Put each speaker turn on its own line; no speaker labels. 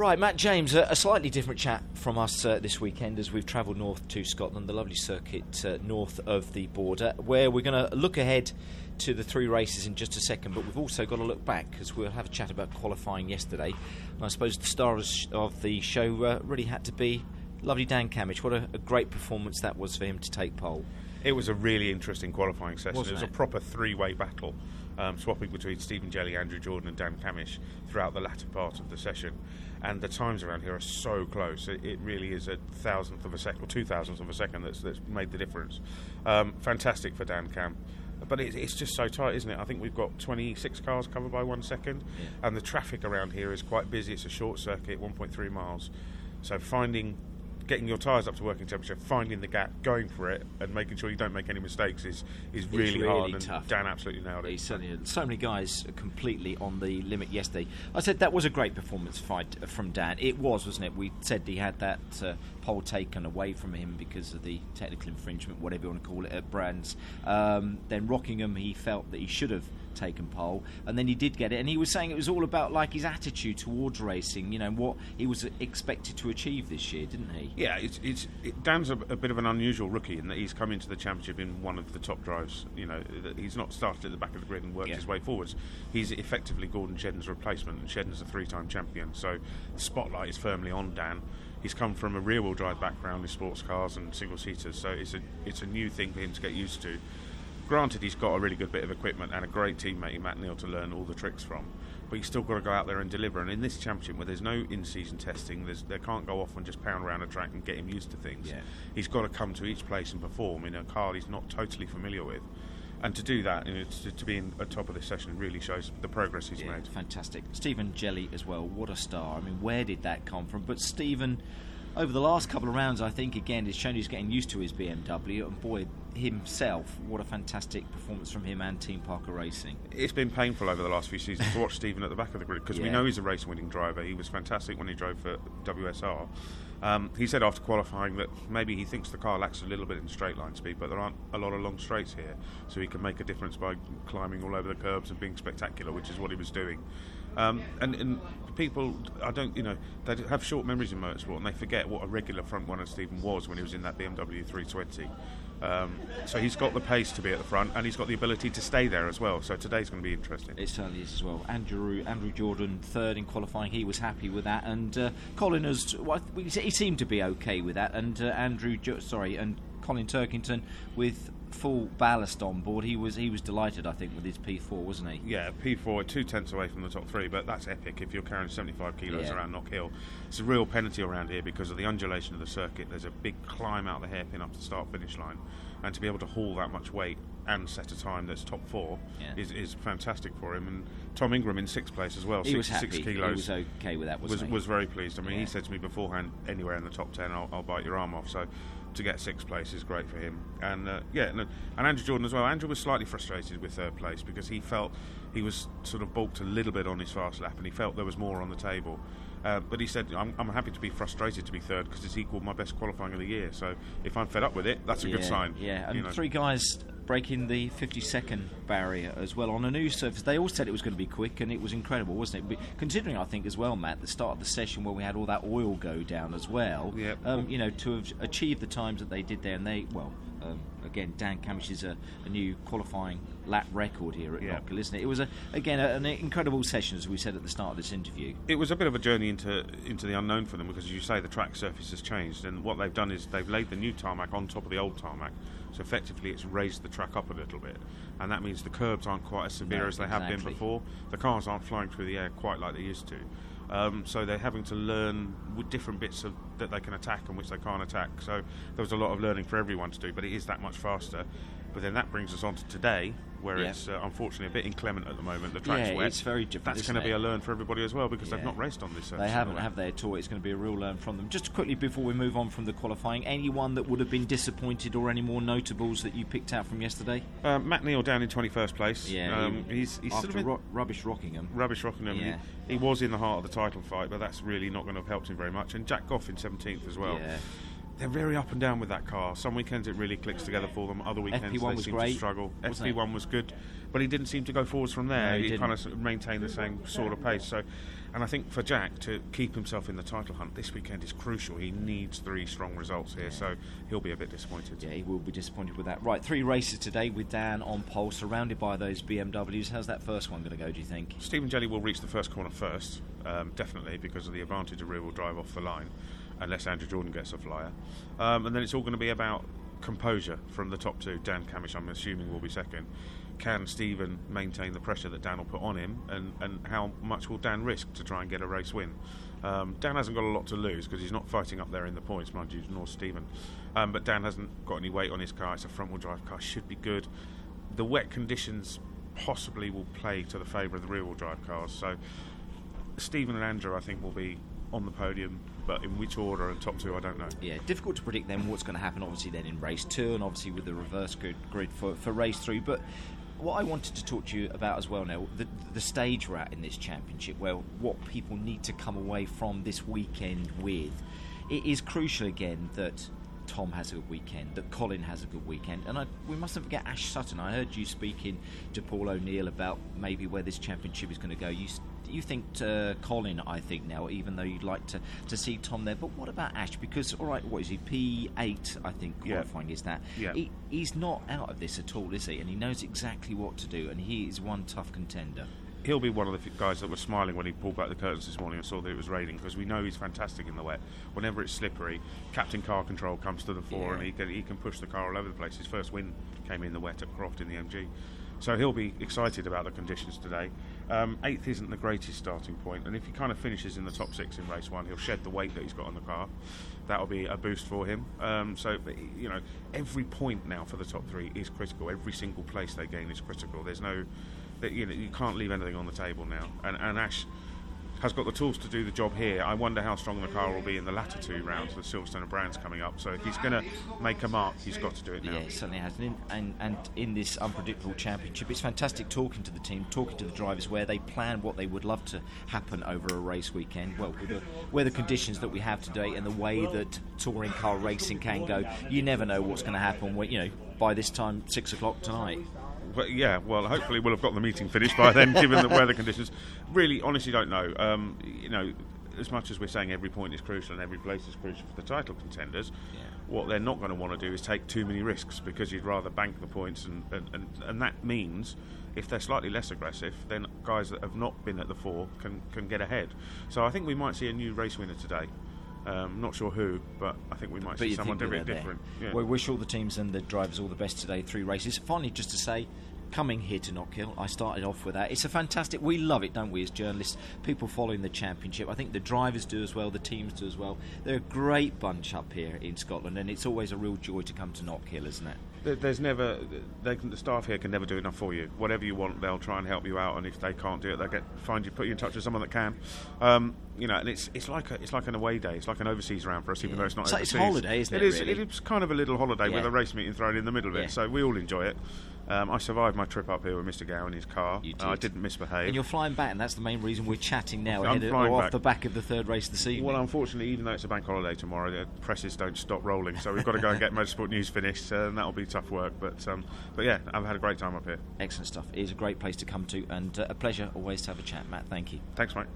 Right, Matt James, a, slightly different chat from us uh, this weekend as we've travelled north to Scotland, the lovely circuit uh, north of the border, where we're going to look ahead to the three races in just a second, but we've also got to look back because we'll have a chat about qualifying yesterday. And I suppose the star of the show uh, really had to be lovely Dan Cammish. What a, a, great performance that was for him to take pole.
It was a really interesting qualifying session.
Wasn't
it was
it?
a proper three way battle. Um, swapping between Stephen Jelley, Andrew Jordan, and Dan Cammish throughout the latter part of the session. And the times around here are so close. It, it really is a thousandth of a second, or two thousandths of a second that's, that's made the difference. Um, fantastic for Dan Cam. But it, it's just so tight, isn't it? I think we've got 26 cars covered by one second,
Yeah.
and the traffic around here is quite busy. It's a short circuit, 1.3 miles. So finding getting your tyres up to working temperature, finding the gap, going for it, and making sure you don't make any mistakes is, is really,
really
hard. And
tough.
Dan absolutely nailed
He
it.
certainly did. So many guys completely on the limit yesterday. I said that was a great performance fight from Dan. It was, wasn't it? We said he had that uh, pole taken away from him because of the technical infringement, whatever you want to call it, at Brands. Um, then Rockingham, he felt that he should have taken pole, and then he did get it. And he was saying it was all about like his attitude towards racing. You know what he was expected to achieve this year, didn't he?
Yeah, it's, it's it, Dan's a, a bit of an unusual rookie in that he's come into the championship in one of the top drives. You know, that he's not started at the back of the grid and worked
Yeah.
his way forwards. He's effectively Gordon Shedden's replacement, and Shedden's a three-time champion. So the spotlight is firmly on Dan. He's come from a rear-wheel drive background in sports cars and single seaters, so it's a it's a new thing for him to get used to. Granted, he's got a really good bit of equipment and a great teammate in Matt Neal to learn all the tricks from, but he's still got to go out there and deliver. And in this championship, where there's no in-season testing, there's, they can't go off and just pound around a track and get him used to things.
Yeah.
He's got to come to each place and perform in a car he's not totally familiar with. And to do that, you know, to, to be in at top of this session really shows the progress he's
Yeah,
made.
fantastic. Stephen Jelley as well. What a star. I mean, where did that come from? But Stephen, over the last couple of rounds, I think again has shown he's getting used to his BMW. And boy, himself, what a fantastic performance from him and Team Parker Racing.
It's been painful over the last few seasons to watch Stephen at the back of the grid because we know he's a race winning driver. He was fantastic when he drove for WSR. Um, he said after qualifying that maybe he thinks the car lacks a little bit in straight line speed, but there aren't a lot of long straights here, so he can make a difference by climbing all over the curbs and being spectacular, which is what he was doing. Um, and, and people, I don't, you know, they have short memories in motorsport and they forget what a regular front runner Stephen was when he was in that BMW 320. Um, so he's got the pace to be at the front and he's got the ability to stay there as well. So today's going to be interesting.
It certainly is as well. Andrew Andrew Jordan third in qualifying. He was happy with that, and uh, Colin has. Well, he seemed to be okay with that, and uh, Andrew, sorry, and Colin Turkington with full ballast on board. He was he was delighted, I think, with his P4, wasn't he?
Yeah, P4 two tenths away from the top three, but that's epic if you're carrying 75 kilos
Yeah.
around Knockhill. It's a real penalty around here because of the undulation of the circuit. There's a big climb out the hairpin up to start finish line, and to be able to haul that much weight and set a time that's top four
Yeah.
is, is fantastic for him. And Tom Ingram in sixth place as well,
He was
66
happy.
kilos.
He was okay with that,
was,
he?
was very pleased. I mean,
Yeah.
he said to me beforehand, anywhere in the top ten, I'll, I'll bite your arm off. So to get sixth place is great for him. And uh, yeah, and, and Andrew Jordan as well. Andrew was slightly frustrated with third place because he felt he was sort of balked a little bit on his fast lap, and he felt there was more on the table. Uh, but he said, I'm, I'm happy to be frustrated to be third because it's equalled my best qualifying of the year. So if I'm fed up with it, that's a good sign.
Yeah, and
you know.
three guys breaking the 50 second barrier as well on a new surface. They all said it was going to be quick, and it was incredible, wasn't it? But considering, I think, as well, Matt, the start of the session where we had all that oil go down as well.
Yep.
Um, you know, to have achieved the times that they did there, and they, well, um, again, Dan Cammish is a, a new qualifying lap record here at. Knockhill, isn't it? It was a, again a, an incredible session, as we said at the start of this interview.
it was a bit of a journey into into the unknown for them because, as you say, the track surface has changed, and what they've done is they've laid the new tarmac on top of the old tarmac, so effectively it's raised the track up a little bit, and that means the curbs aren't quite as severe
No,
as they have been before. The cars aren't flying through the air quite like they used to. Um, so they're having to learn with different bits of that they can attack and which they can't attack. So there was a lot of learning for everyone to do, but it is that much faster. But then that brings us on to today, where
Yeah.
it's uh, unfortunately a bit inclement at the moment. The track's
Yeah,
wet.
it's very different,
That's going to be a learn for everybody as well because
Yeah.
they've not raced on this. surface
They haven't, have they at all? It's going to be a real learn from them. Just quickly before we move on from the qualifying, anyone that would have been disappointed or any more notables that you picked out from yesterday?
Uh, Matt Neal down in 21st place.
Yeah,
um,
he-
he's, he's
after
sort of
ro- rubbish Rockingham.
rubbish Rockingham.
Yeah.
He, he was in the heart of the title fight, but that's really not going to have helped him very much. And Jack Goff in 17th as well.
Yeah.
They're very up and down with that car. Some weekends it really clicks together for them. Other weekends
FP1
they
was
seem
great,
to struggle.
wasn't it?
FP1 was good, but he didn't seem to go forwards from there.
No, he
he kind of maintained the same sort of pace. So, and I think for Jack to keep himself in the title hunt this weekend is crucial. He needs three strong results here, so he'll be a bit disappointed.
Yeah, he will be disappointed with that. Right, three races today with Dan on pole, surrounded by those BMWs. How's that first one going to go, do you think?
Stephen Jelley will reach the first corner first, um, definitely, because of the advantage of rear wheel drive off the line, unless Andrew Jordan gets a flyer. Um, and then it's all going to be about composure from the top two. Dan Cammish, I'm assuming, will be second. Can Stephen maintain the pressure that Dan will put on him, and, and how much will Dan risk to try and get a race win? Um, Dan hasn't got a lot to lose because he's not fighting up there in the points, mind you, nor Stephen. Um, but Dan hasn't got any weight on his car. It's a front wheel drive car, should be good. The wet conditions possibly will play to the favour of the rear wheel drive cars. So Stephen and Andrew, I think, will be on the podium, but in which order and top two, I don't know.
Yeah, difficult to predict then what's going to happen, obviously, then in race two, and obviously with the reverse grid, for, for race three. But what I wanted to talk to you about as well now, the, the stage we're at in this championship, well, what people need to come away from this weekend with. It is crucial again that Tom has a good weekend, that Colin has a good weekend, and I, we mustn't forget Ash Sutton. I heard you speaking to Paul O'Neill about maybe where this championship is going to go. You you think uh, Colin, I think now, even though you'd like to, to see Tom there, but what about Ash? Because all right, what is he? P eight, I think
Yeah.
qualifying is that.
Yeah.
He, he's not out of this at all, is he? And he knows exactly what to do, and he is one tough contender.
He'll be one of the guys that was smiling when he pulled back the curtains this morning and saw that it was raining because we know he's fantastic in the wet. Whenever it's slippery, Captain Car Control comes to the fore
Yeah.
and he can, he can push the car all over the place. His first win came in the wet at Croft in the MG. So he'll be excited about the conditions today. Um, eighth isn't the greatest starting point, and if he kind of finishes in the top six in race one, he'll shed the weight that he's got on the car. That'll be a boost for him. Um, so, you know, every point now for the top three is critical. Every single place they gain is critical. There's no, you know, you can't leave anything on the table now. And, and Ash has got the tools to do the job here. I wonder how strong the car will be in the latter two rounds with Silverstone and Brands coming up. So if he's going to make a mark, he's got to do it now.
Yeah, it certainly has. And in, and, and in this unpredictable championship, it's fantastic talking to the team, talking to the drivers, where they plan what they would love to happen over a race weekend. Well, with the, where the conditions that we have today and the way that touring car racing can go, you never know what's going to happen. When, you know, by this time, six o'clock tonight.
Yeah, well, hopefully we'll have got the meeting finished by then, given the weather conditions. Really, honestly, don't know. Um, you know, as much as we're saying every point is crucial and every place is crucial for the title contenders,
Yeah.
what they're not going to want to do is take too many risks because you'd rather bank the points, and, and, and, and that means if they're slightly less aggressive, then guys that have not been at the fore can, can get ahead. So I think we might see a new race winner today. Um, not sure who, but I think we might
But
see someone
think
a bit different. Yeah.
We wish all the teams and the drivers all the best today. Three races. Finally, just to say, coming here to Knockhill, I started off with that. It's a fantastic. We love it, don't we, as journalists? People following the championship. I think the drivers do as well. The teams do as well. They're a great bunch up here in Scotland, and it's always a real joy to come to Knockhill, isn't it?
There- There's never they can, the staff here can never do enough for you. Whatever you want, they'll try and help you out, and if they can't do it, they'll get find you, put you in touch with someone that can. Um, you know, and it's it's like a, it's like an away day. It's like an overseas round for us, even
Yeah.
though it's not.
It's like- it's holiday, isn't it,
It is.
really?
It is kind of a little holiday with a race meeting thrown in the middle of it.
Yeah.
So we all enjoy it. Um, I survived my trip up here with Mr. Gow in his car.
You
Uh, I
did.
didn't misbehave.
And you're flying back, and that's the main reason we're chatting now,
I'm
ahead of,
flying
off the back of the third race this evening.
well, unfortunately, even though it's a bank holiday tomorrow, the presses don't stop rolling. So we've got to go and get Motorsport News finished, uh, and that'll be tough work. But um, but yeah, I've had a great time up here.
Excellent stuff. It is a great place to come to, and uh, a pleasure always to have a chat, Matt. Thank you.
Thanks, mate.